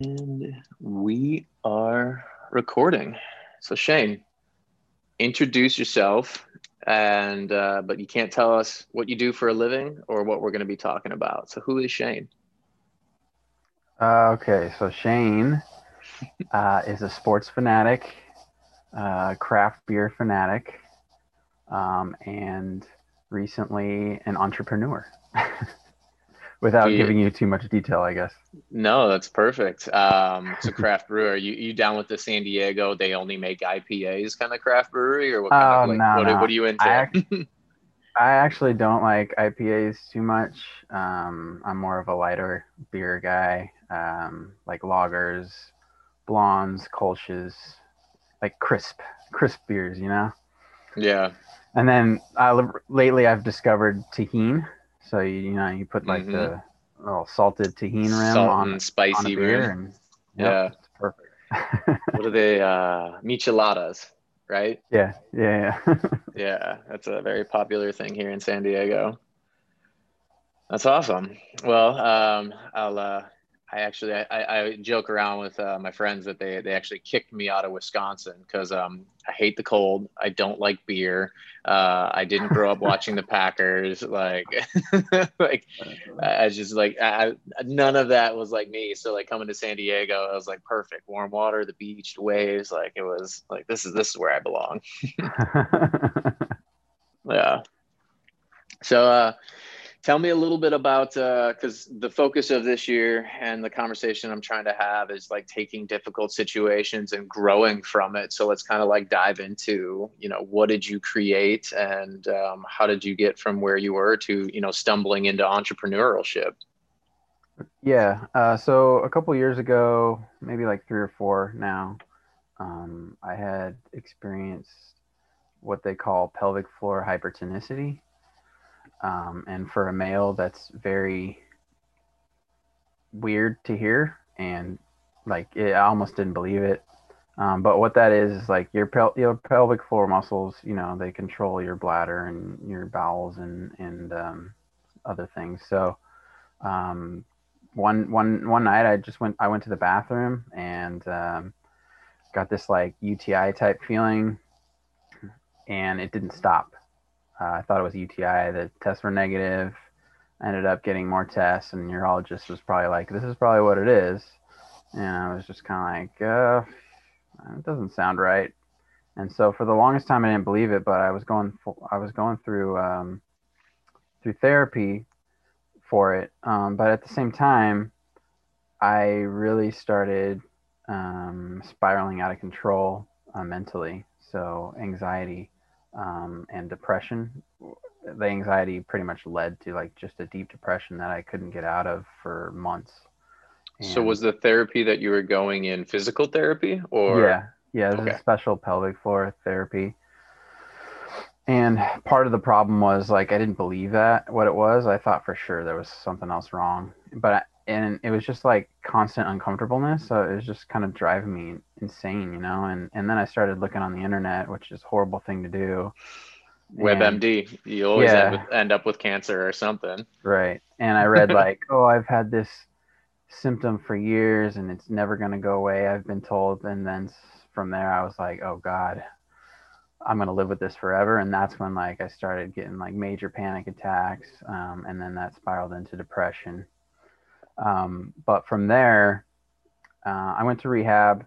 And we are recording. So Shane, introduce yourself and uh, but you can't tell us what you do for a living or what we're going to be talking about. So who is Shane? Uh, okay, so Shane uh, is a sports fanatic, uh, craft beer fanatic, um, and recently an entrepreneur. Without Yeah. giving you too much detail, I guess. No, that's perfect. Um, it's a craft brewer. You you down with the San Diego? They only make IPAs kind of craft brewery, or what? Kind Oh, of, like, no, what, no. what are you into? I ac- I actually don't like IPAs too much. Um, I'm more of a lighter beer guy, um, like lagers, blondes, kolsches, like crisp, crisp beers, you know. yeah. And then uh, lately, I've discovered Tajín. So you, you know, you put like Mhm. the little salted Tajín rim Salt on, and on spicy beer, beer. and Yeah. yep, it's perfect. What are they? Uh, micheladas, right? yeah, yeah, yeah. Yeah, that's a very popular thing here in San Diego. That's awesome. Well, um, I'll. Uh, I actually I, I joke around with uh, my friends that they they actually kicked me out of Wisconsin because um, I hate the cold. I don't like beer. Uh, I didn't grow up watching the Packers. Like, like I was just like I, I- none of that was like me. So like coming to San Diego, I was like perfect. Warm water, the beach, the waves. Like it was like this is this is where I belong. Yeah. So, uh, tell me a little bit about because the focus of this year and the conversation I'm trying to have is like taking difficult situations and growing from it. So let's kind of like dive into, you know, what did you create and um, how did you get from where you were to, you know, stumbling into entrepreneurship? Yeah. Uh, so a couple years ago, maybe like three or four now, um, I had experienced what they call pelvic floor hypertonicity. Um, and for a male, that's very weird to hear. And like, it, I almost didn't believe it. Um, but what that is is like your pel- your pelvic floor muscles, you know, they control your bladder and your bowels and and um, other things. So um, one one one night I just went I went to the bathroom and um, got this like UTI type feeling, and it didn't stop. Uh, I thought it was UTI. The tests were negative. I ended up getting more tests, and urologist was probably like, "This is probably what it is," and I was just kind of like, uh, "It doesn't sound right." And so for the longest time, I didn't believe it, but I was going I was going through um, through therapy for it. Um, but at the same time, I really started um, spiraling out of control uh, mentally. So anxiety um, and depression. The anxiety pretty much led to like just a deep depression that I couldn't get out of for months. So was the therapy that you were going in physical therapy or? yeah, yeah, this Okay. is special pelvic floor therapy. And part of the problem was like I didn't believe that what it was. I thought for sure there was something else wrong, but I, and it was just like constant uncomfortableness. So it was just kind of driving me insane, you know. And and then I started looking on the internet, which is a horrible thing to do. WebMD, you always Yeah. end, with, end up with cancer or something. Right. And I read like, oh, I've had this symptom for years and it's never going to go away, I've been told. And then from there, I was like, oh God, I'm going to live with this forever. And that's when like I started getting like major panic attacks. Um, and then that spiraled into depression. Um, but from there, uh, I went to rehab,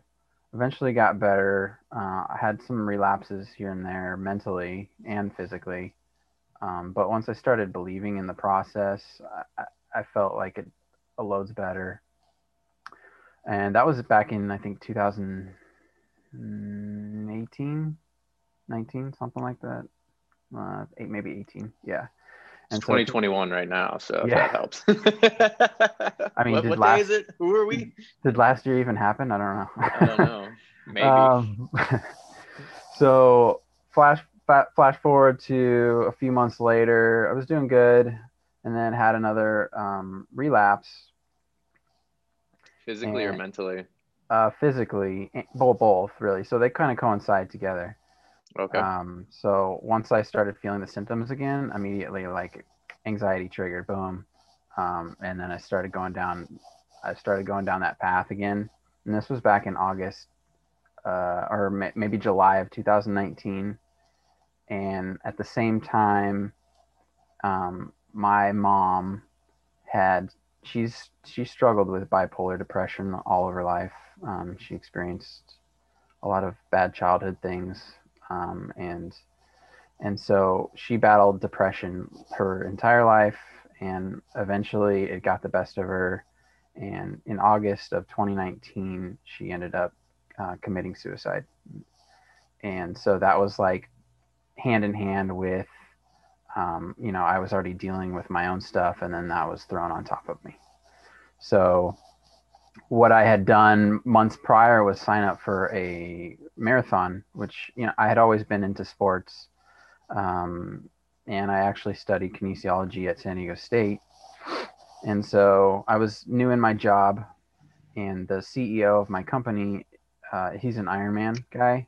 eventually got better. Uh, I had some relapses here and there mentally and physically. Um, but once I started believing in the process, I, I felt like it loads better. And that was back in, I think, 2018, 19, something like that. Uh, eight, maybe 18. Yeah. It's And so- 2021 right now, so if Yeah. that helps. I mean, what, did what last- day is it? Who are we? Did last year even happen? I don't know. I don't know. Maybe. Um, so flash fa- flash forward to a few months later, I was doing good, and then had another um, relapse Physically or mentally? uh, physically, eh, both both really. So they kind of coincide together. Okay. Um, so once I started feeling the symptoms again, immediately like anxiety triggered, boom, um, and then I started going down I started going down that path again. And this was back in August uh, or may, maybe July of 2019. And at the same time, um, my mom had she's she struggled with bipolar depression all of her life. Um, she experienced a lot of bad childhood things, um, and and so she battled depression her entire life, and eventually it got the best of her. And in August of 2019, she ended up uh, committing suicide. And so that was like hand in hand with, um, you know, I was already dealing with my own stuff, and then that was thrown on top of me. So, what I had done months prior was sign up for a marathon, which, you know, I had always been into sports. Um, and I actually studied kinesiology at San Diego State. And so I was new in my job, and the CEO of my company uh, he's an Ironman guy,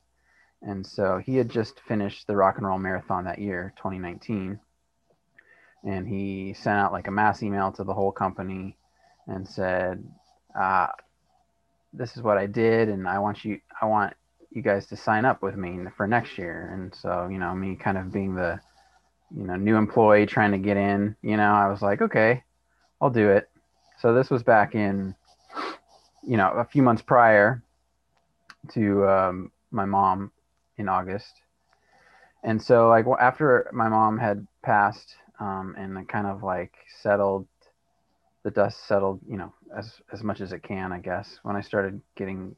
and so he had just finished the Rock and Roll Marathon that year, 2019, and he sent out like a mass email to the whole company and said, uh, "This is what I did, and I want you, I want you guys to sign up with me for next year." And so, you know, me kind of being the, you know, new employee trying to get in, you know, I was like, "Okay, I'll do it." So this was back in, you know, a few months prior to um, my mom in August. And so, like, after my mom had passed um, and kind of like settled, the dust settled, you know, as, as much as it can, I guess, when I started getting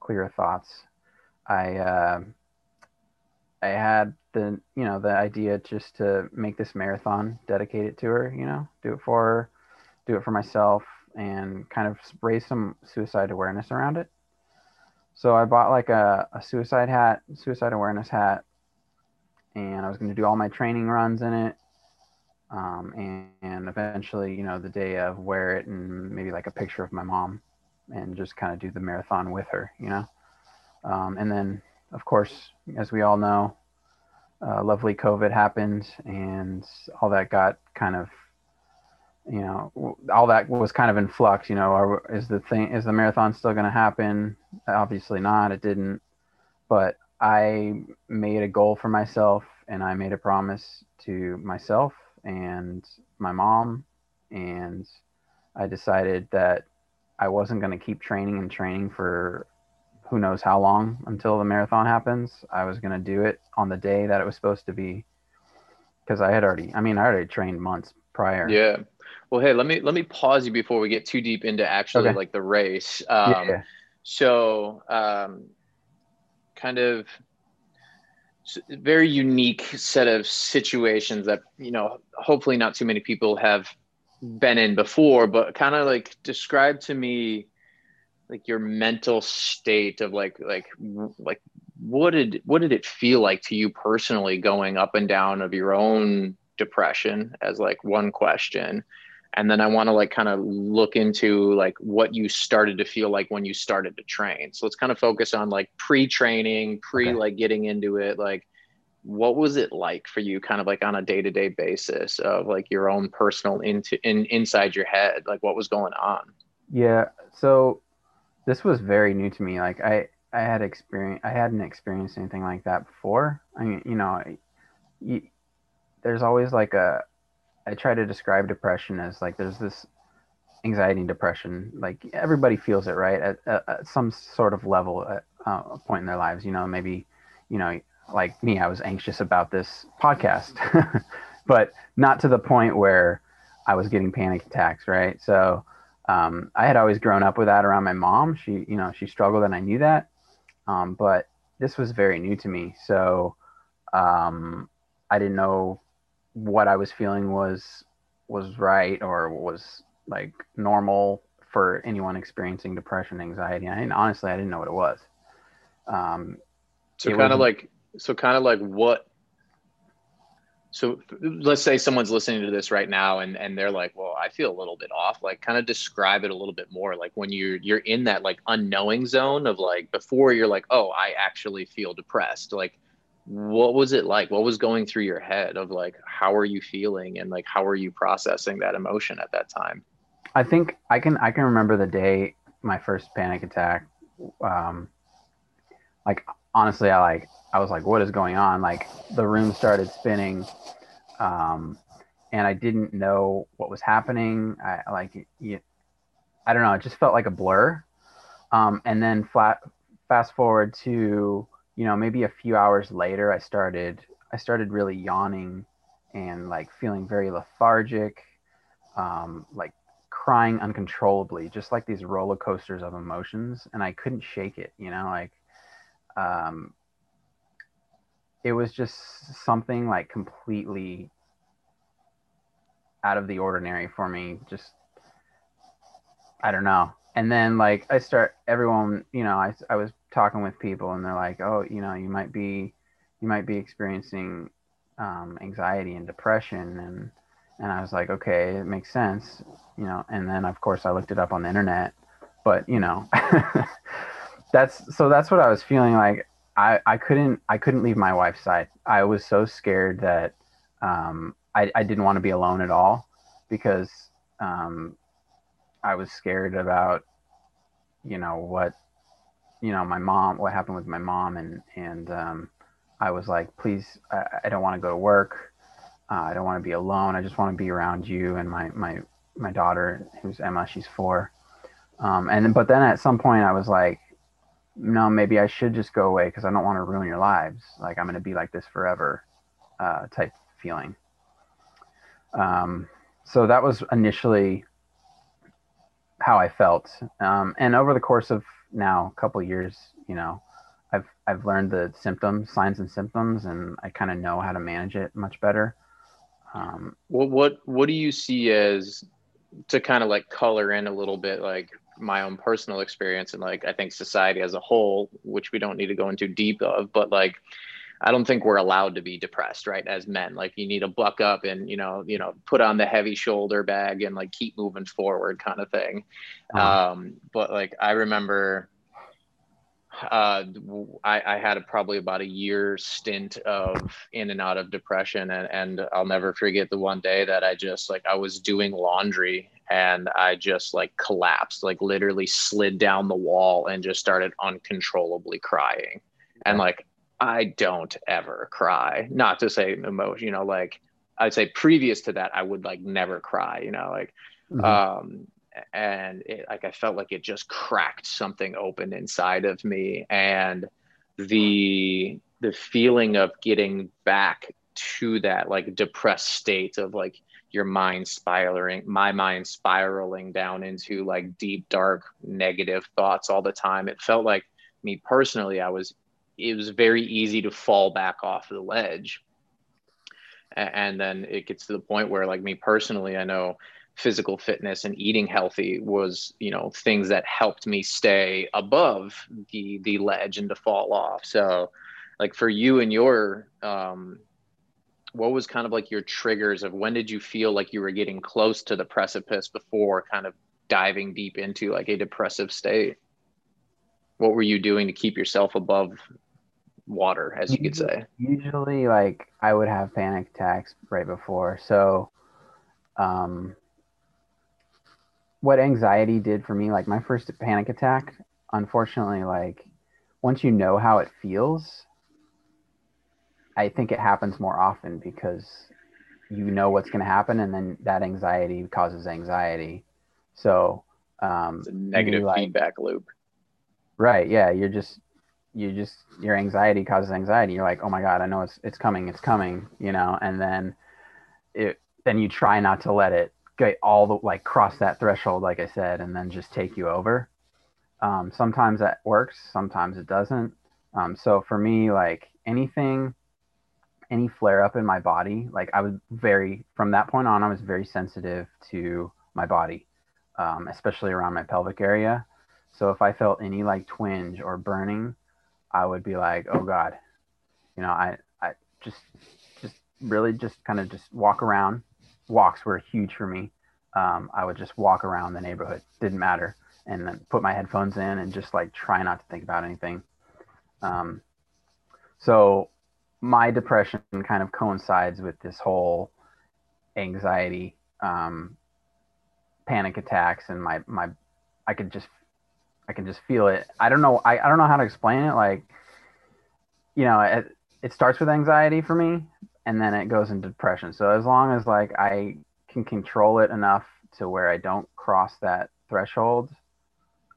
clearer thoughts, I, uh, I had the, you know, the idea just to make this marathon, dedicate it to her, you know, do it for her, do it for myself, and kind of raise some suicide awareness around it. So I bought like a, a suicide hat, suicide awareness hat, and I was going to do all my training runs in it. Um, and, and, eventually, you know, the day of wear it and maybe like a picture of my mom and just kind of do the marathon with her, you know. Um, and then, of course, as we all know, uh, lovely COVID happened and all that got kind of you know all that was kind of in flux you know are, is the thing is the marathon still going to happen obviously not it didn't but i made a goal for myself and i made a promise to myself and my mom and i decided that i wasn't going to keep training and training for who knows how long until the marathon happens i was going to do it on the day that it was supposed to be because i had already i mean i already trained months prior yeah well, hey, let me let me pause you before we get too deep into actually okay. like the race. Um, yeah. So, um, kind of very unique set of situations that you know hopefully not too many people have been in before but kind of like describe to me like your mental state of like like like what did what did it feel like to you personally going up and down of your own depression as like one question and then i want to like kind of look into like what you started to feel like when you started to train. So let's kind of focus on like pre-training pre okay. like getting into it. Like what was it like for you kind of like on a day-to-day basis of like your own personal into in inside your head? Like what was going on? Yeah. So this was very new to me. Like i i had experience i hadn't experienced anything like that before. I mean you know you, there's always like a I try to describe depression as like there's this anxiety and depression. Like everybody feels it, right? At, at, at some sort of level at uh, a point in their lives. You know, maybe, you know, like me, I was anxious about this podcast, but not to the point where I was getting panic attacks, right? So um, I had always grown up with that around my mom. She, you know, she struggled and I knew that. Um, but this was very new to me. So um, I didn't know what I was feeling was was right or was like normal for anyone experiencing depression, anxiety. And honestly, I didn't know what it was. Um, so kind of like, so kind of like what, so let's say someone's listening to this right now and, and they're like, well, I feel a little bit off. Like kind of describe it a little bit more. Like when you're, you're in that like unknowing zone of like, before you're like, oh, I actually feel depressed. Like, what was it like what was going through your head of like how are you feeling and like how are you processing that emotion at that time I think I can I can remember the day my first panic attack. Um, like honestly, I like I was like, what is going on? Like the room started spinning, um, and I didn't know what was happening. I like you, I don't know. It just felt like a blur. Um, and then flat fast forward to you know maybe a few hours later, I started I started really yawning and like feeling very lethargic, um, like crying uncontrollably, just like these roller coasters of emotions, and I couldn't shake it. You know, like um, it was just something like completely out of the ordinary for me. Just I don't know. And then like I start everyone, you know, I I was talking with people and they're like, "Oh, you know, you might be you might be experiencing um, anxiety and depression and and I was like, okay, it makes sense, you know. And then of course I looked it up on the internet, but you know, that's so that's what I was feeling like. I I couldn't I couldn't leave my wife's side. I was so scared that um, I I didn't want to be alone at all because um, I was scared about you know what you know my mom what happened with my mom and and um, I was like, please, I, I don't want to go to work. Uh, I don't want to be alone. I just want to be around you and my my my daughter, who's Emma. She's four. Um, and but then at some point, I was like, no, maybe I should just go away because I don't want to ruin your lives. Like I'm going to be like this forever, uh, type feeling. Um, so that was initially how I felt. Um, and over the course of now a couple years, you know, I've I've learned the symptoms, signs and symptoms, and I kind of know how to manage it much better. Um, well, what what do you see as to kind of like color in a little bit, like my own personal experience and like I think society as a whole, which we don't need to go into deep of, but like I don't think we're allowed to be depressed, right? As men, like you need to buck up and you know, you know, put on the heavy shoulder bag and like keep moving forward, kind of thing. Uh-huh. Um, but like I remember uh, I, I, had a, probably about a year stint of in and out of depression and, and I'll never forget the one day that I just like I was doing laundry and I just like collapsed like literally slid down the wall and just started uncontrollably crying and like I don't ever cry not to say emotion you know like I'd say previous to that I would like never cry you know like mm-hmm. um and it, like I felt like it just cracked something open inside of me, and the the feeling of getting back to that like depressed state of like your mind spiraling my mind spiraling down into like deep dark negative thoughts all the time it felt like me personally i was it was very easy to fall back off the ledge. And then it gets to the point where like me personally i know physical fitness and eating healthy was you know things that helped me stay above the the ledge and to fall off. So like for you and your um what was kind of like your triggers of when did you feel like you were getting close to the precipice before kind of diving deep into like a depressive state? What were you doing to keep yourself above water as you could say usually like i would have panic attacks right before so um what anxiety did for me, like my first panic attack, unfortunately, like once you know how it feels, I think it happens more often because you know what's going to happen, and then that anxiety causes anxiety. So um, it's a negative like, feedback loop. Right. Yeah. You're just you just your anxiety causes anxiety. You're like, oh my god, I know it's it's coming, it's coming, you know, and then it then you try not to let it get all the like cross that threshold, like I said, and then just take you over. Um, sometimes that works, sometimes it doesn't. Um, so for me, like anything, any flare up in my body, like I was very, from that point on, I was very sensitive to my body, um, especially around my pelvic area. So if I felt any like twinge or burning, I would be like, oh God, you know, I, I just, just really just kind of just walk around, walks were huge for me. Um, I would just walk around the neighborhood, didn't matter, and then put my headphones in and just like try not to think about anything. Um, so my depression kind of coincides with this whole anxiety um, panic attacks and my my I could just I can just feel it. I don't know I, I don't know how to explain it. Like you know, it, it starts with anxiety for me and then it goes into depression. So as long as like I can control it enough to where I don't cross that threshold,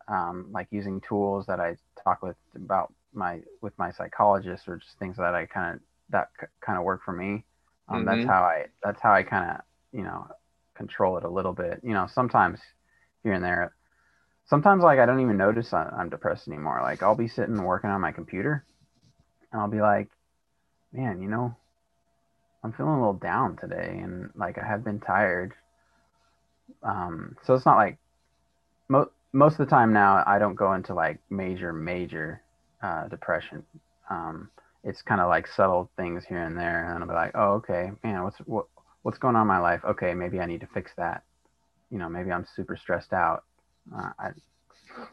um, like using tools that I talk with about my with my psychologist or just things that I kind of that c- kind of work for me. Um, mm-hmm. That's how I that's how I kind of you know control it a little bit. You know, sometimes here and there. Sometimes like I don't even notice I'm depressed anymore. Like I'll be sitting working on my computer, and I'll be like, man, you know, I'm feeling a little down today, and like I have been tired. Um, so it's not like mo- most of the time now I don't go into like major major uh, depression. Um, it's kind of like subtle things here and there, and I'll be like, oh okay, man, what's what what's going on in my life? Okay, maybe I need to fix that. You know, maybe I'm super stressed out. Uh, I,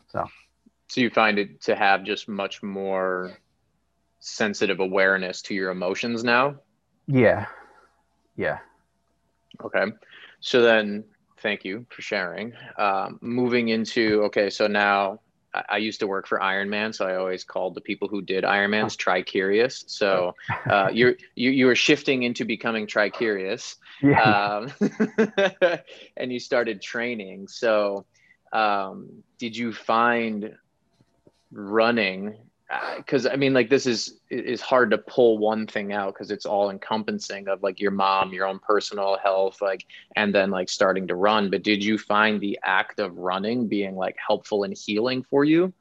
so. So you find it to have just much more sensitive awareness to your emotions now yeah. Yeah. Okay. So then, thank you for sharing. Um, moving into, okay, so now I, I used to work for Ironman, so I always called the people who did Ironmans tri-curious. So uh, you're, you, you were shifting into becoming tri-curious yeah. um, and you started training. So um, did you find running because I mean, like this is is hard to pull one thing out because it's all encompassing of like your mom, your own personal health, like, and then like starting to run. But did you find the act of running being like helpful and healing for you,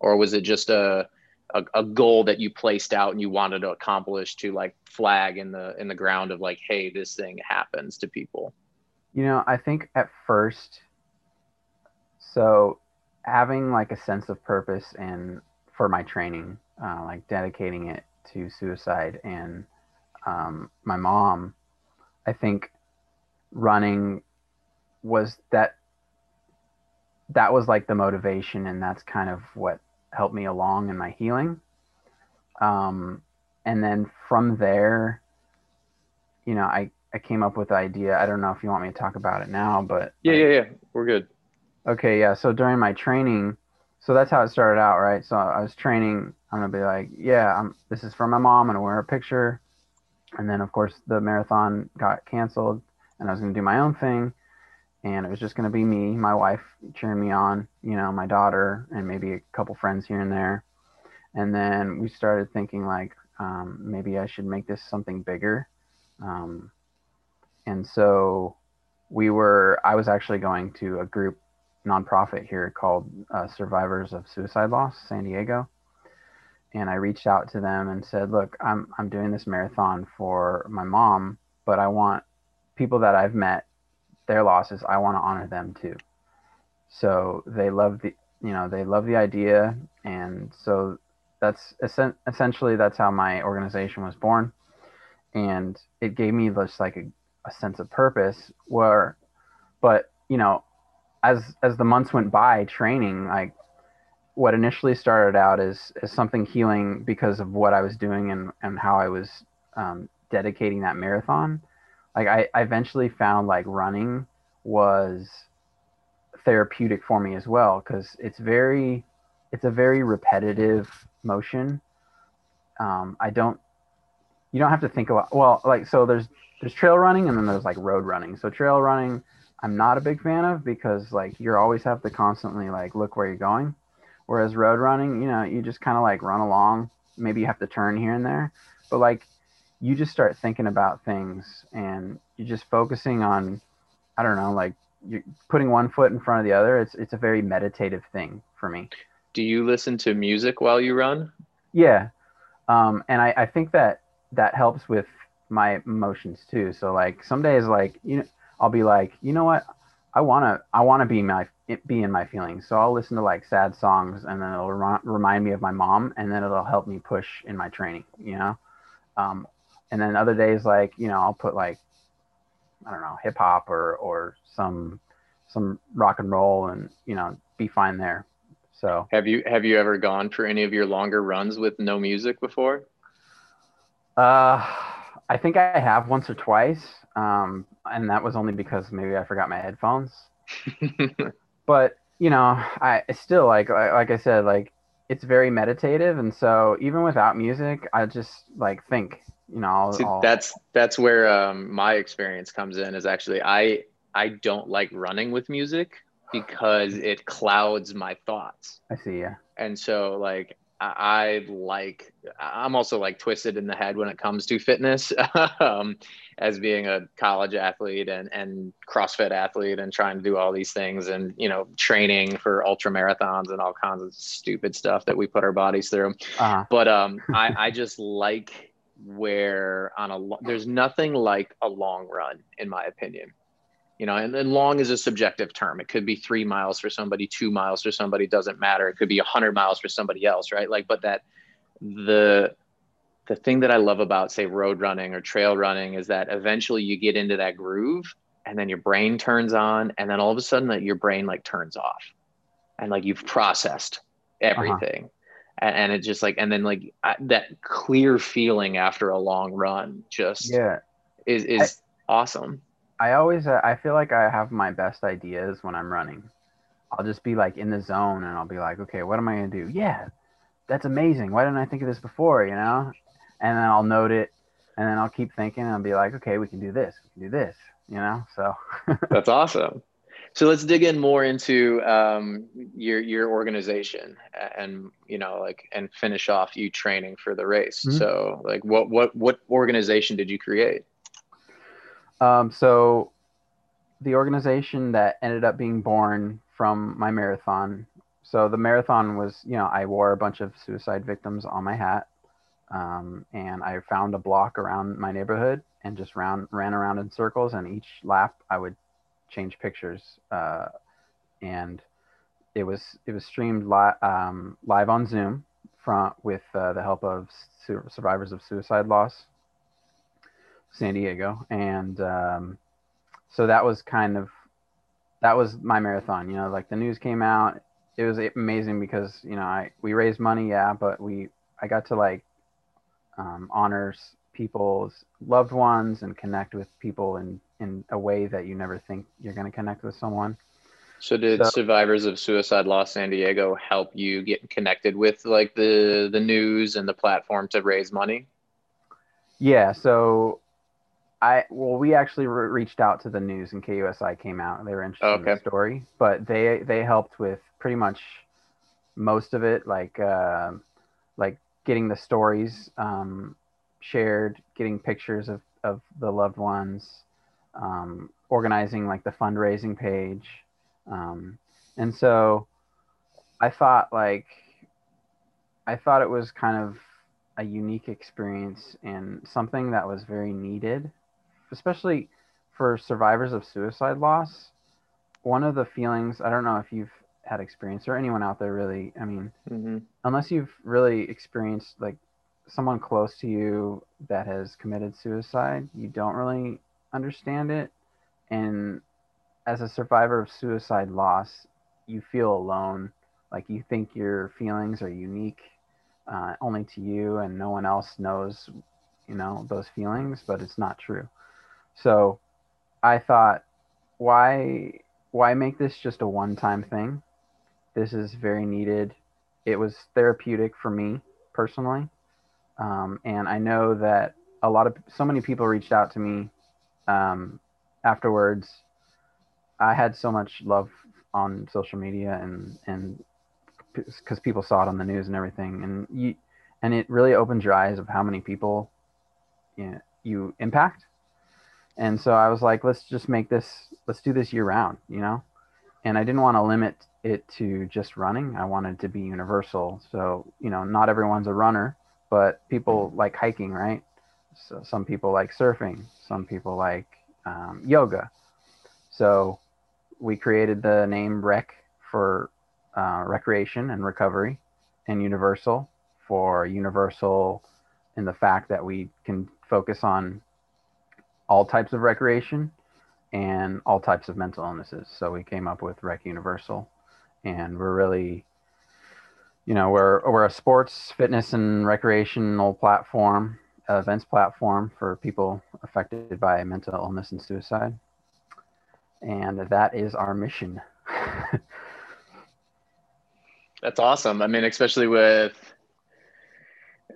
or was it just a, a a, goal that you placed out and you wanted to accomplish to like flag in the in the ground of like, hey, this thing happens to people? You know, I think at first, so having like a sense of purpose and for my training, uh, like dedicating it to suicide and um, my mom. I think running was that that was like the motivation and that's kind of what helped me along in my healing. Um, and then from there you know i i came up with the idea. I don't know if you want me to talk about it now but yeah yeah yeah. We're good okay yeah so during my training so that's how it started out, right? So I was training. I'm gonna be like, yeah, I'm, this is for my mom. I'm gonna wear a picture, and then of course the marathon got canceled, and I was gonna do my own thing, and it was just gonna be me, my wife cheering me on, you know, my daughter, and maybe a couple friends here and there, and then we started thinking like, um, maybe I should make this something bigger, um, and so we were. I was actually going to a group nonprofit here called uh, Survivors of Suicide Loss, San Diego. And I reached out to them and said, "Look, I'm I'm doing this marathon for my mom, but I want people that I've met, their losses. I want to honor them too." So they love the you know they love the idea, and so that's essentially that's how my organization was born, and it gave me just like a, a sense of purpose. Where, but you know, as as the months went by training like what initially started out as as something healing because of what I was doing and and how I was um, dedicating that marathon like I, I eventually found like running was therapeutic for me as well because it's very it's a very repetitive motion. Um, i don't you don't have to think about well like so there's there's trail running and then there's like road running. So trail running I'm not a big fan of because like you always have to constantly like look where you're going. Whereas road running, you know, you just kind of like run along. Maybe you have to turn here and there, but like you just start thinking about things and you're just focusing on, I don't know, like you're putting one foot in front of the other. It's it's a very meditative thing for me. Do you listen to music while you run? Yeah, um, and I, I think that that helps with my emotions too. So like some days, like you know, I'll be like, you know what? I wanna I wanna be my be in my feelings. So I'll listen to like sad songs, and then it'll re- remind me of my mom, and then it'll help me push in my training. You know, um, and then other days like you know I'll put like I don't know hip hop or or some some rock and roll, and you know be fine there. So have you have you ever gone for any of your longer runs with no music before? Uh, I think I have once or twice. Um, and that was only because maybe I forgot my headphones. but you know, I still like like I said, like it's very meditative, and so even without music, I just like think. You know, I'll, See, I'll, that's that's where um, my experience comes in. Is actually I I don't like running with music because it clouds my thoughts. I see, yeah. And so like I, like I'm also like twisted in the head when it comes to fitness um, as being a college athlete and, and CrossFit athlete and trying to do all these things and you know training for ultra marathons and all kinds of stupid stuff that we put our bodies through. Uh-huh. But um, I, I just like where on a there's nothing like a long run in my opinion you know and, and long is a subjective term. It could be three miles for somebody two miles for somebody doesn't matter. It could be 100 miles for somebody else right? Like but that the the thing that i love about say road running or trail running is that eventually you get into that groove and then your brain turns on and then all of a sudden that your brain like turns off and like you've processed uh-huh. everything. Uh-huh. and, and it just like and then like I, that clear feeling after a long run just yeah. is is I, awesome I always uh, I feel like I have my best ideas when I'm running. I'll just be like in the zone and I'll be like, okay, what am I gonna do? Yeah, that's amazing. Why didn't I think of this before? You know, and then I'll note it, and then I'll keep thinking and I'll be like, okay, we can do this, we can do this. You know, so that's awesome. So let's dig in more into um, your your organization and you know like and finish off you training for the race. Mm-hmm. So like what what what organization did you create? Um, so the organization that ended up being born from my marathon. So the marathon was, you know, I wore a bunch of suicide victims on my hat. Um, and I found a block around my neighborhood and just round, ran around in circles. And each lap I would change pictures. Uh, and it was, it was streamed li- um, live on Zoom from, with uh, the help of su- survivors of suicide loss San Diego, and um, so that was kind of that was my marathon. You know, like the news came out, it was amazing because you know I we raised money, yeah, but we I got to like um, honor people's loved ones and connect with people in in a way that you never think you're going to connect with someone. So did so, survivors of suicide loss San Diego help you get connected with like the the news and the platform to raise money? Yeah, so I well, we actually re- reached out to the news and KUSI came out. They were interested okay. in the story, but they they helped with pretty much most of it, like uh, like getting the stories um, shared, getting pictures of of the loved ones, um, organizing like the fundraising page, um, and so I thought like I thought it was kind of a unique experience and something that was very needed especially for survivors of suicide loss, one of the feelings, I don't know if you've had experience or anyone out there really, I mean, mm-hmm. unless you've really experienced like someone close to you that has committed suicide, you don't really understand it. And as a survivor of suicide loss, you feel alone. Like you think your feelings are unique uh, only to you, and no one else knows, you know, those feelings, but it's not true. So I thought, why why make this just a one time thing? This is very needed. It was therapeutic for me personally, um, and I know that a lot of so many people reached out to me um, afterwards. I had so much love on social media and and because people saw it on the news and everything, and you and it really opens your eyes of how many people you, know, you impact and so I was like, let's just make this, let's do this year round, you know? And I didn't want to limit it to just running. I wanted to be universal. So, you know, not everyone's a runner, but people like hiking, right? So some people like surfing, some people like um, yoga. So we created the name Rec for uh, recreation and recovery, and Universal for universal in the fact that we can focus on all types of recreation and all types of mental illnesses. So we came up with Rec Universal, and we're really, you know, we're we're a sports, fitness, and recreational platform, uh, events platform for people affected by mental illness and suicide. and that is our mission. That's awesome. I mean, especially with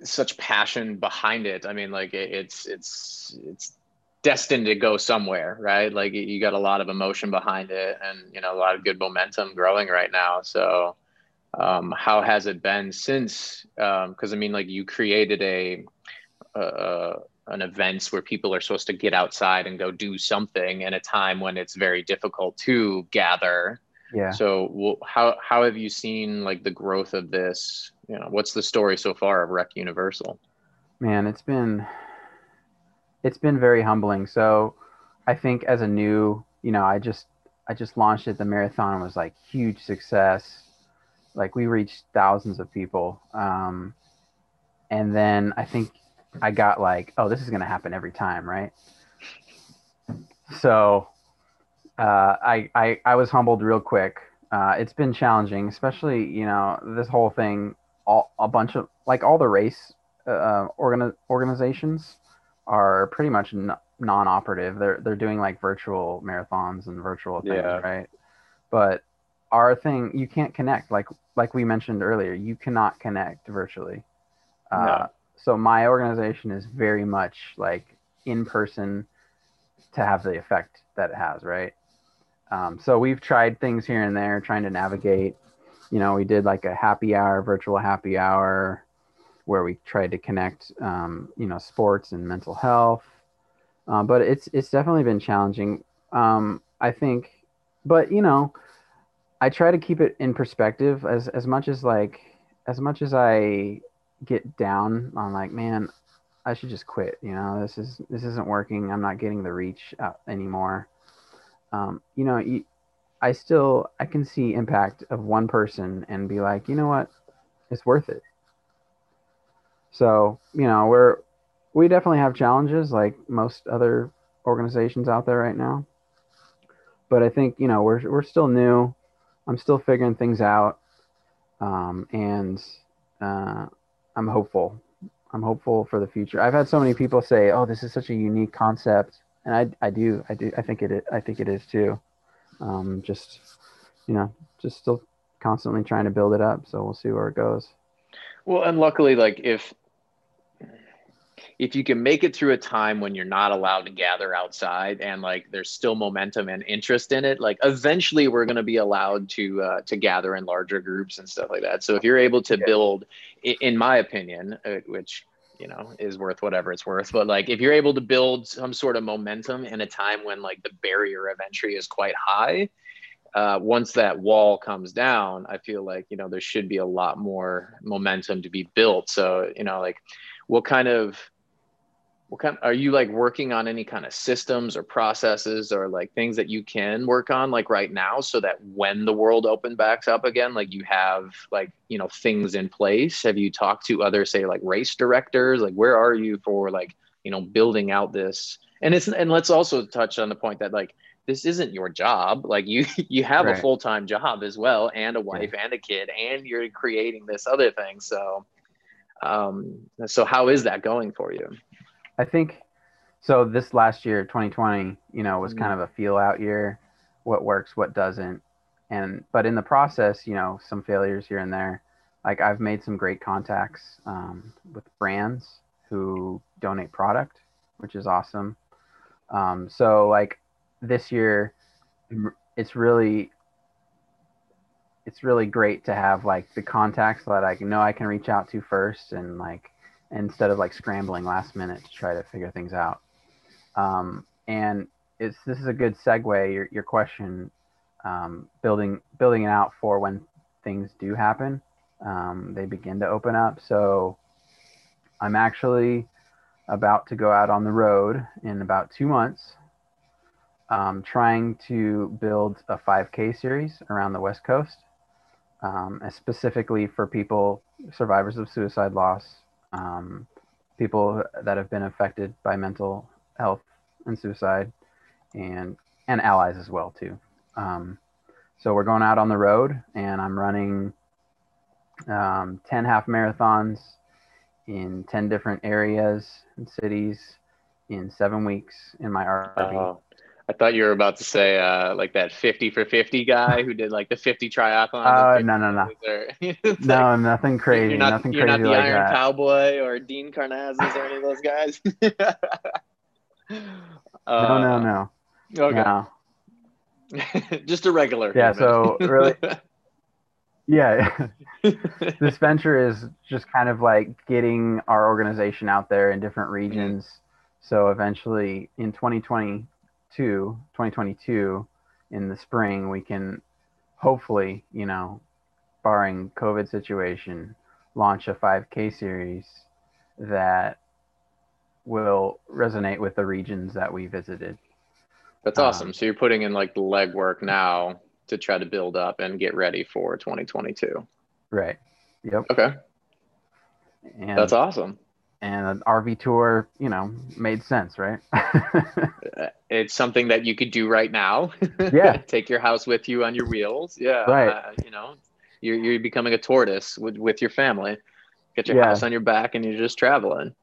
such passion behind it. I mean, like it's it's it's destined to go somewhere, right? Like you got a lot of emotion behind it, and you know a lot of good momentum growing right now. So, um, how has it been since? Because um, I mean, like you created a, a an events where people are supposed to get outside and go do something in a time when it's very difficult to gather. Yeah. So well, how how have you seen like the growth of this? You know, what's the story so far of Rec Universal? Man, it's been it's been very humbling. So I think as a new, you know, I just I just launched it. The marathon was like huge success. Like we reached thousands of people. Um, and then I think I got like, oh, this is to happen every time, right? So uh, I, I, I was humbled real quick. Uh, it's been challenging, especially, you know, this whole thing, all, a bunch of, like all the race uh, organi- organizations are pretty much n- non-operative. They're, they're doing like virtual marathons and virtual things, yeah. right? But our thing, you can't connect. Like, like we mentioned earlier, you cannot connect virtually. Uh, no so my organization is very much like in person to have the effect that it has right um, so we've tried things here and there trying to navigate you know we did like a happy hour virtual happy hour where we tried to connect um, you know sports and mental health uh, but it's it's definitely been challenging um, i think but you know i try to keep it in perspective as as much as like as much as i get down on like, man, I should just quit. You know, this is this isn't working. I'm not getting the reach anymore. Um, you know, you, I still I can see impact of one person and be like, you know what, it's worth it. So you know, we're we definitely have challenges like most other organizations out there right now. But I think you know we're we're still new. I'm still figuring things out, um, and uh, I'm hopeful. I'm hopeful for the future. I've had so many people say, "Oh, this is such a unique concept," and I, I do, I do, I think it, I think it is too. Um, just, you know, just still constantly trying to build it up. So we'll see where it goes. Well, and luckily, like if if you can make it through a time when you're not allowed to gather outside and like there's still momentum and interest in it like eventually we're going to be allowed to uh, to gather in larger groups and stuff like that. So if you're able to build in my opinion uh, which you know is worth whatever it's worth but like if you're able to build some sort of momentum in a time when like the barrier of entry is quite high uh, once that wall comes down, I feel like you know there should be a lot more momentum to be built. So you know, like, what kind of what kind are you like working on any kind of systems or processes or like things that you can work on like right now so that when the world open backs up again like you have like you know things in place? Have you talked to other say like race directors? Like where are you for like you know building out this? And it's and let's also touch on the point that like this isn't your job like you you have right. a full-time job as well and a wife yeah. and a kid and you're creating this other thing so um so how is that going for you I think so. This last year, 2020, you know, was mm-hmm. kind of a feel out year. What works, what doesn't, and but in the process, you know, some failures here and there. Like I've made some great contacts um, with brands who donate product, which is awesome. Um, so like this year, it's really it's really great to have like the contacts that I know I can reach out to first and like instead of like scrambling last minute to try to figure things out. Um, and it's this is a good segue. Your your question, um, building building it out for when things do happen, um, they begin to open up. So I'm actually about to go out on the road in about two months, um, trying to build a 5K series around the West Coast, um, specifically for people survivors of suicide loss um, people that have been affected by mental health and suicide, and and allies as well too. Um, so we're going out on the road, and I'm running um, ten half marathons in ten different areas and cities in seven weeks in my RV. Uh, I thought you were about to say uh, like that 50 for 50 guy who did like the 50 triathlon. Oh, uh, no, no, no. no, like, nothing crazy. You're not, nothing you're crazy not the like Iron that. Cowboy or Dean Karnazes or any of those guys. uh, no, no, no. Okay. No. Just a regular. Yeah. So really, yeah, this venture is just kind of like getting our organization out there in different regions. So eventually in 2022, 2022 in the spring, we can hopefully, you know, barring COVID situation, launch a 5K series that will resonate with the regions that we visited. That's awesome. Um, so you're putting in like the legwork now to try to build up and get ready for 2022. Right. Yep. Okay. And, That's awesome. And an RV tour, you know, made sense, right? it's something that you could do right now. Yeah. Take your house with you on your wheels. Yeah. Right. Uh, you know, you're, you're becoming a tortoise with, with your family. Get your Yeah. house on your back and you're just traveling.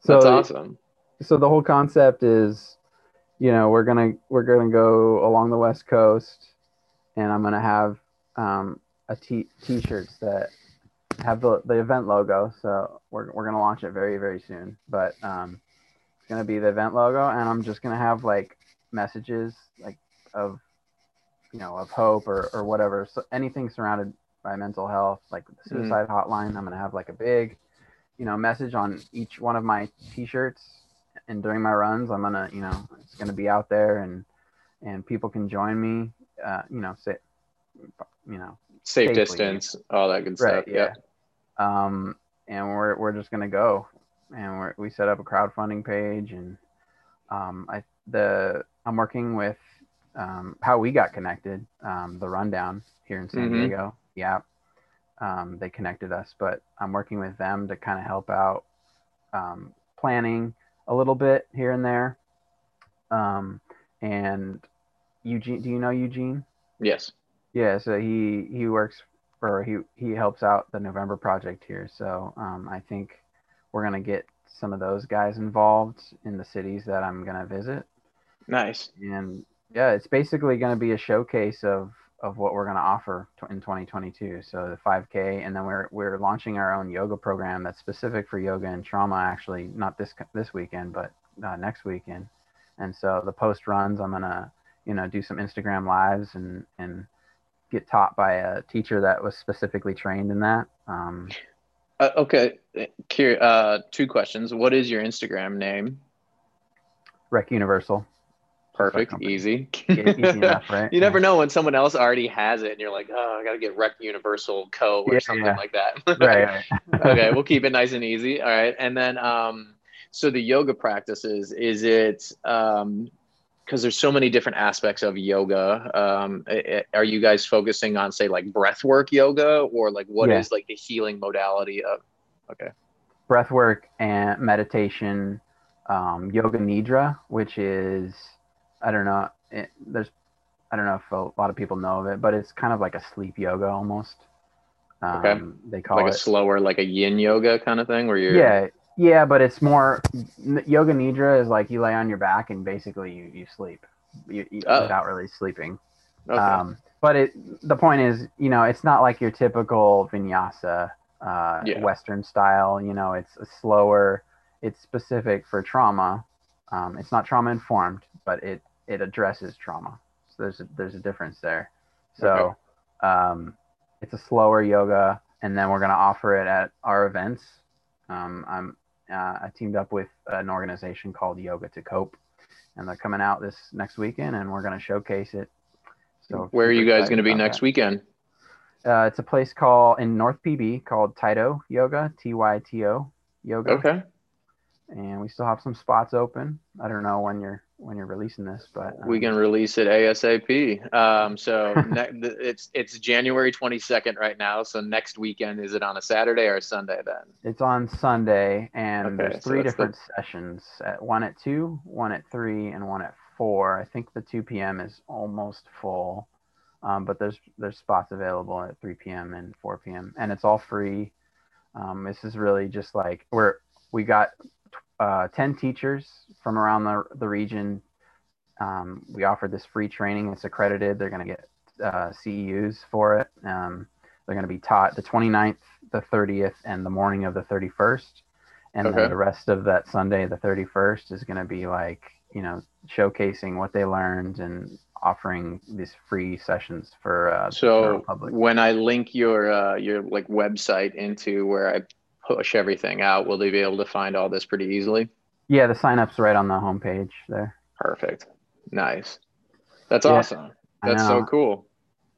So That's awesome. so the whole concept is you know we're gonna we're gonna go along the west coast and i'm gonna have um, a t t-shirts that have the, the event logo so we're, we're gonna launch it very very soon. But um, it's gonna be the event logo and i'm just gonna have like messages like of you know of hope or, or whatever. So anything surrounded by mental health like the suicide hotline i'm gonna have like a big you know message on each one of my t-shirts. And during my runs i'm gonna you know it's gonna be out there and and people can join me uh you know say you know Safe safely. distance, all that good right stuff. yeah um and we're we're just gonna go and we're, we set up a crowdfunding page and um i the i'm working with um how we got connected um the rundown here in san Mhm. diego yeah um, they connected us, but I'm working with them to kind of help out um, planning a little bit here and there. Um, and Eugene, do you know Eugene? Yes. Yeah, so he he works or he he helps out the November project here. So um, I think we're gonna get some of those guys involved in the cities that I'm gonna visit. Nice. And yeah, it's basically gonna be a showcase of of what we're going to offer in 2022. So the 5K, and then we're we're launching our own yoga program that's specific for yoga and trauma. Actually, not this this weekend, but uh, next weekend. And so the post runs, I'm gonna you know do some Instagram lives and and get taught by a teacher that was specifically trained in that. Um, Uh, okay. Uh, two questions. What is your Instagram name? Rec Universal. Perfect. Easy. Easy enough, right? You never know when someone else already has it and you're like, oh, I got to get Rec Universal Co. or Yeah, something yeah. like that. right. right. okay, we'll keep it nice and easy. All right. And then, um, so the yoga practices, is it, um, because there's so many different aspects of yoga. Um, are you guys focusing on, say, like breath work yoga, or like what is Yeah. like the healing modality of? Okay. breath work and meditation, um, yoga nidra, which is I don't know. It, there's I don't know if a lot of people know of it, but it's kind of like a sleep yoga almost. Um, Okay. They call it like a slower, like a yin yoga kind of thing, where you're yeah yeah, but it's more yoga nidra is like you lay on your back and basically you, you sleep you, you, Oh. without really sleeping. Okay. Um, but it the point is, you know, it's not like your typical vinyasa uh, Yeah. Western style. You know, it's a slower. It's specific for trauma. Um, it's not trauma informed, but it it addresses trauma. So there's a, there's a difference there. So um, it's a slower yoga, and then we're gonna offer it at our events. Um, I'm uh, I teamed up with an organization called Yoga to Cope, and they're coming out this next weekend, and we're gonna showcase it. So where are you guys going to be next that. weekend? Uh, it's a place called in North PB called Tyto Yoga, T Y T O Yoga, Okay. and we still have some spots open. I don't know when you're when you're releasing this, but um, we can release it ASAP. Um, so ne- it's it's January 22nd right now. So next weekend is it on a Saturday or a Sunday then? It's on Sunday, and Okay, there's so three the- different sessions: at one at two, one at three, and one at four. I think the two p.m. is almost full, um, but there's there's spots available at three p.m. and four p.m. and it's all free. Um, this is really just like we're we got uh, ten teachers from around the the region um, we offered this free training. It's accredited. They're going to get uh, CEUs for it. Um, they're going to be taught the 29th, the 30th, and the morning of the 31st. And Okay. then the rest of that Sunday, the 31st, is going to be like, you know, showcasing what they learned and offering these free sessions for uh, the general So when I link your uh, your like website into where I push everything out, will they be able to find all this pretty easily? Yeah, the sign up's right on the homepage there. Perfect. Nice. That's Yeah, awesome. That's so cool.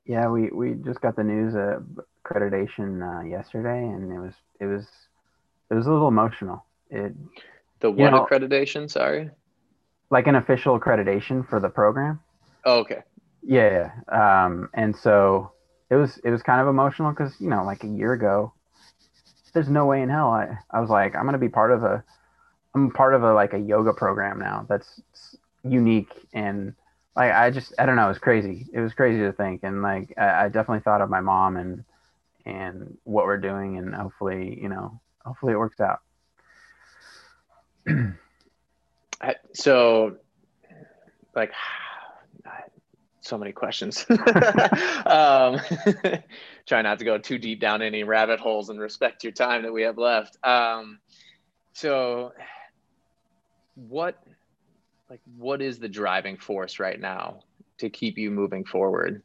Yeah, we, we just got the news uh, accreditation uh, yesterday, and it was it was it was a little emotional. It The You what know- accreditation? Sorry. like an official accreditation for the program. Oh, okay. Yeah, yeah. Um, and so it was it was kind of emotional because you know like a year ago, there's no way in hell I I was like I'm gonna be part of a I'm part of a like a yoga program now that's unique and like I just I don't know it was crazy it was crazy to think and like I, I definitely thought of my mom and and what we're doing and hopefully you know hopefully it works out. So, like, so many questions. um, try not to go too deep down any rabbit holes and respect your time that we have left. Um, so, what, like, what is the driving force right now to keep you moving forward?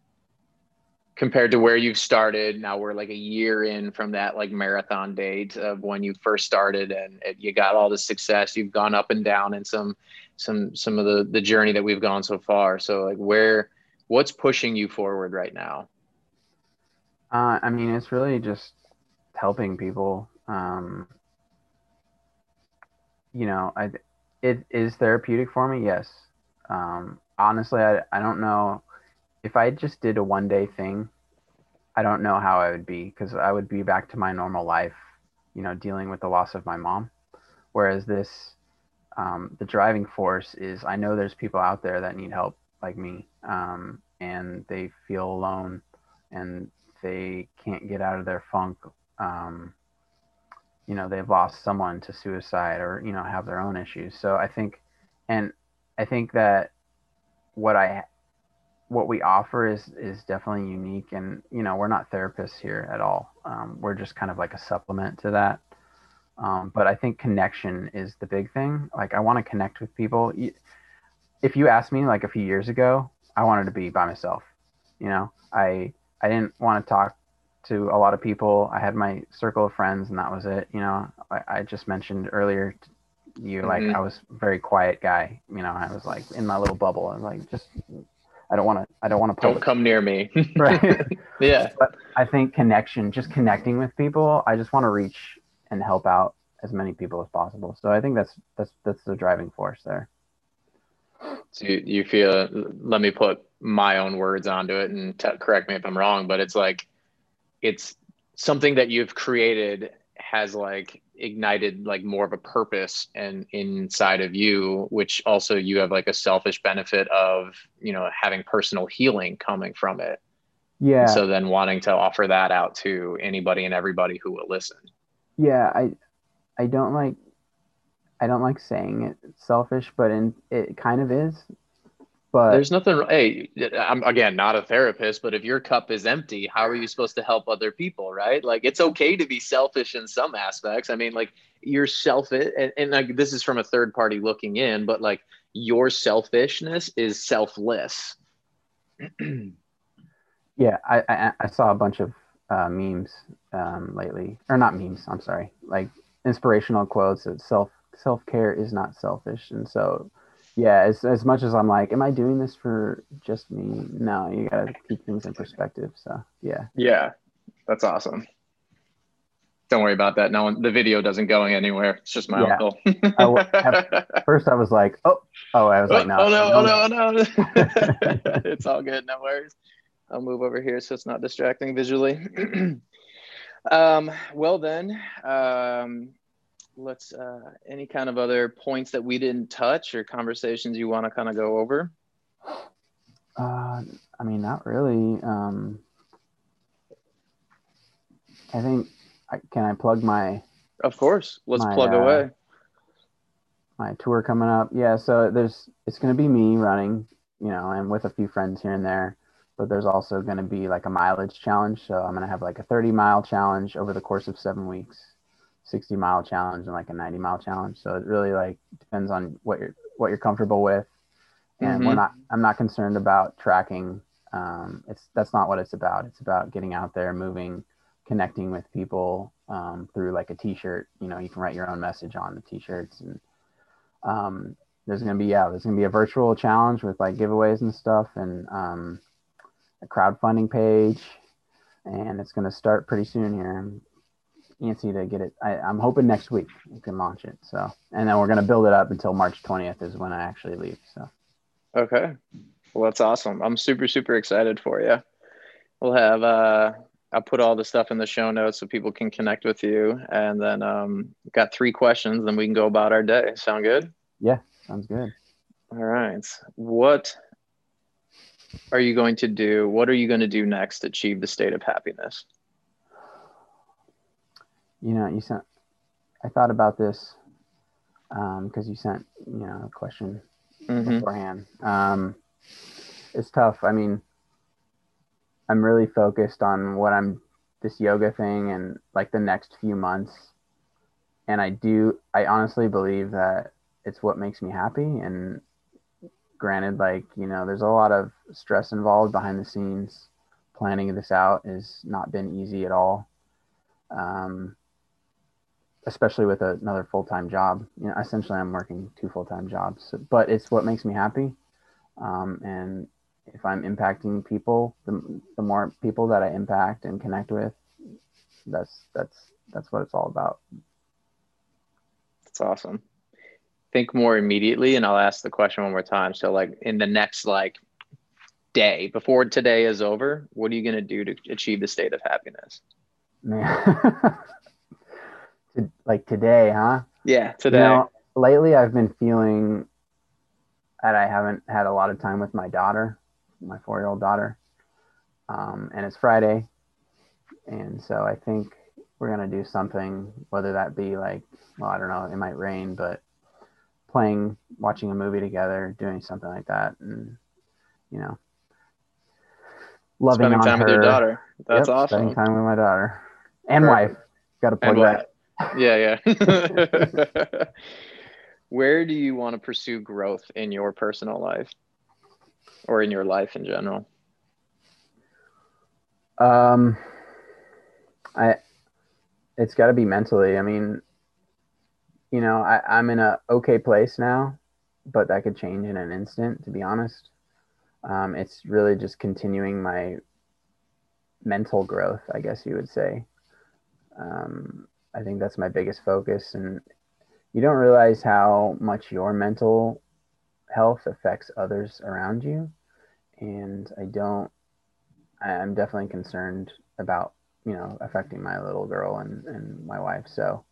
Compared to where you've started, now we're like a year in from that like marathon date of when you first started, and it, you got all the success. You've gone up and down in some some some of the the journey that we've gone so far so like where what's pushing you forward right now Uh, I mean, it's really just helping people. Um, you know, I it is therapeutic for me. Yes. Um, honestly, I I don't know if I just did a one day thing. I don't know how I would be because I would be back to my normal life. You know, dealing with the loss of my mom. Whereas this, um, the driving force is I know there's people out there that need help like me, um, and they feel alone, and they can't get out of their funk. Um, you know, they've lost someone to suicide or, you know, have their own issues. So I think, and I think that what I, what we offer is, is definitely unique. And, you know, we're not therapists here at all. Um, we're just kind of like a supplement to that. Um, but I think connection is the big thing. Like I want to connect with people. If you asked me like a few years ago, I wanted to be by myself. You know, I I didn't want to talk to a lot of people. I had my circle of friends, and that was it. You know, I, I just mentioned earlier to you like Mhm. I was a very quiet guy. You know, I was like in my little bubble, and like just I don't want to I don't want to don't come near me right. yeah but I think connection, just connecting with people, I just want to reach and help out as many people as possible. So I think that's that's that's the driving force there. So you, you feel let me put my own words onto it and t- correct me if i'm wrong but it's like it's something that you've created has like ignited like more of a purpose and inside of you which also you have like a selfish benefit of you know having personal healing coming from it Yeah. so then wanting to offer that out to anybody and everybody who will listen yeah, I I don't like I don't like saying it selfish, but in it kind of is. But there's nothing hey i'm again not a therapist but if your cup is empty how are you supposed to help other people right like it's okay to be selfish in some aspects i mean like you're selfish and, and like this is from a third party looking in but like your selfishness is selfless yeah, I, I I saw a bunch of uh, memes um, lately, or not memes. I'm sorry, like inspirational quotes that self self care is not selfish, and so yeah, as as much as I'm like, am I doing this for just me? No, you gotta keep things in perspective. So yeah, yeah that's awesome don't worry about that no one the video doesn't going anywhere it's just my Yeah. uncle I first I was like, oh, oh, I was like, no, oh no, oh no, oh no. it's all good, no worries. I'll move over here so it's not distracting visually. um, well then, um, let's uh, any kind of other points that we didn't touch or conversations you want to kind of go over. Uh, I mean, not really. Um, I think, I, can I plug my Of course, let's My, plug uh, away. my tour coming up. Yeah, so there's it's going to be me running, you know, and with a few friends here and there. But there's also going to be like a mileage challenge. So I'm going to have like a 30 mile challenge over the course of seven weeks, 60 mile challenge, and like a 90 mile challenge. So it really like depends on what you're what you're comfortable with. And mm-hmm. we're not. I'm not concerned about tracking. Um, it's that's not what it's about. It's about getting out there, moving, connecting with people um, through like a T-shirt. You know, you can write your own message on the T-shirts and um, there's gonna be yeah, there's gonna be a virtual challenge with like giveaways and stuff, and um, a crowdfunding page, and it's gonna start pretty soon here. Antsy to get it. I, I'm hoping next week we can launch it. So, and then we're gonna build it up until March 20th is when I actually leave. So. Okay. Well, that's awesome. I'm super super excited for you. We'll have uh I'll put all the stuff in the show notes so people can connect with you. And then um, got three questions, then we can go about our day. Sound good? Yeah, sounds good. All right. What are you going to do? What are you going to do next to achieve the state of happiness? You know, you sent. I thought about this because um, you sent you know a question mm-hmm. beforehand. Um, it's tough. I mean, I'm really focused on what I'm this yoga thing and like the next few months. And I do, I honestly believe that it's what makes me happy. And granted, like, you know, there's a lot of stress involved behind the scenes. Planning this out has not been easy at all. Um, especially with a, another full-time job. You know, essentially I'm working two full-time jobs, but it's what makes me happy. Um, and if I'm impacting people, the, the more people that I impact and connect with, that's that's that's what it's all about. That's awesome. Think more immediately, and I'll ask the question one more time. So, like in the next like day before today is over, what are you gonna do to achieve the state of happiness? Man, like today, huh? Yeah, today. You know, lately, I've been feeling that I haven't had a lot of time with my daughter my four year old daughter. Um, and it's Friday. And so I think we're going to do something, whether that be like, well, I don't know, it might rain, but playing, watching a movie together, doing something like that. And, you know, loving spending time her. with your daughter. That's yep, awesome. Spending time with my daughter and Perfect. wife. Got to plug that. Yeah, yeah. Where do you want to pursue growth in your personal life? or in your life in general? Um, I, it's got to be mentally. I mean, you know, I, I'm in a okay place now, but that could change in an instant. To be honest, um, it's really just continuing my mental growth, I guess you would say. Um, I think that's my biggest focus, and you don't realize how much your mental health affects others around you and I don't. I'm definitely concerned about you know affecting my little girl and and my wife. So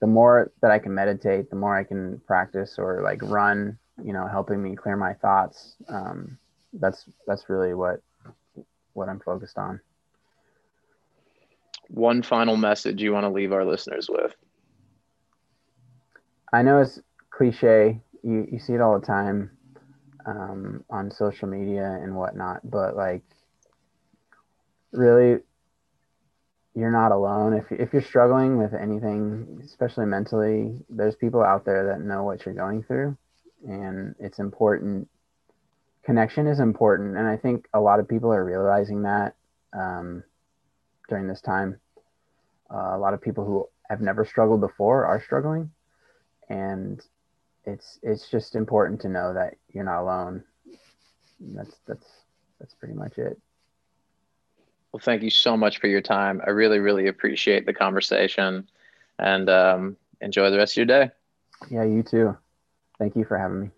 the more that I can meditate, the more I can practice or like run, you know, helping me clear my thoughts. Um, that's that's really what what I'm focused on. One final message you want to leave our listeners with? I know it's cliche. You you see it all the time um, on social media and whatnot. But like, really, you're not alone. If if you're struggling with anything, especially mentally, there's people out there that know what you're going through, and it's important. Connection is important, and I think a lot of people are realizing that um, during this time. Uh, a lot of people who have never struggled before are struggling, and it's it's just important to know that you're not alone. That's that's that's pretty much it. Well, thank you so much for your time. I really really appreciate the conversation, and um, enjoy the rest of your day. Yeah, you too. Thank you for having me.